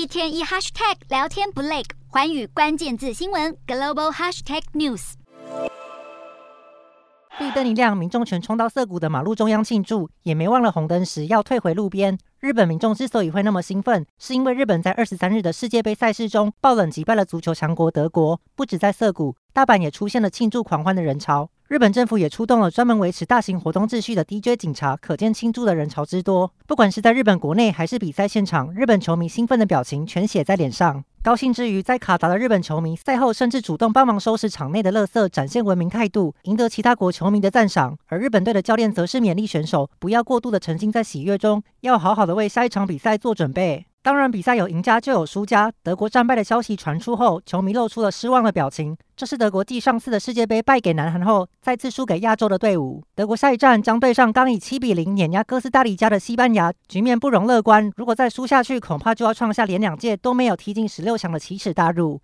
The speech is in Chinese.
一天一 hashtag 聊天不累，环宇关键字新闻 global hashtag news。绿灯一亮，民众全冲到涩谷的马路中央庆祝，也没忘了红灯时要退回路边。日本民众之所以会那么兴奋，是因为日本在二十三日的世界杯赛事中爆冷击败了足球强国德国。不止在涩谷，大阪也出现了庆祝狂欢的人潮。日本政府也出动了专门维持大型活动秩序的 DJ 警察，可见庆祝的人潮之多。不管是在日本国内还是比赛现场，日本球迷兴奋的表情全写在脸上。高兴之余，在卡达的日本球迷赛后甚至主动帮忙收拾场内的垃圾，展现文明态度，赢得其他国球迷的赞赏。而日本队的教练则是勉励选手不要过度的沉浸在喜悦中，要好好的为下一场比赛做准备。当然，比赛有赢家就有输家。德国战败的消息传出后，球迷露出了失望的表情。这是德国继上次的世界杯败给南韩后，再次输给亚洲的队伍。德国下一站将对上刚以七比零碾压哥斯达黎加的西班牙，局面不容乐观。如果再输下去，恐怕就要创下连两届都没有踢进十六强的奇耻大辱。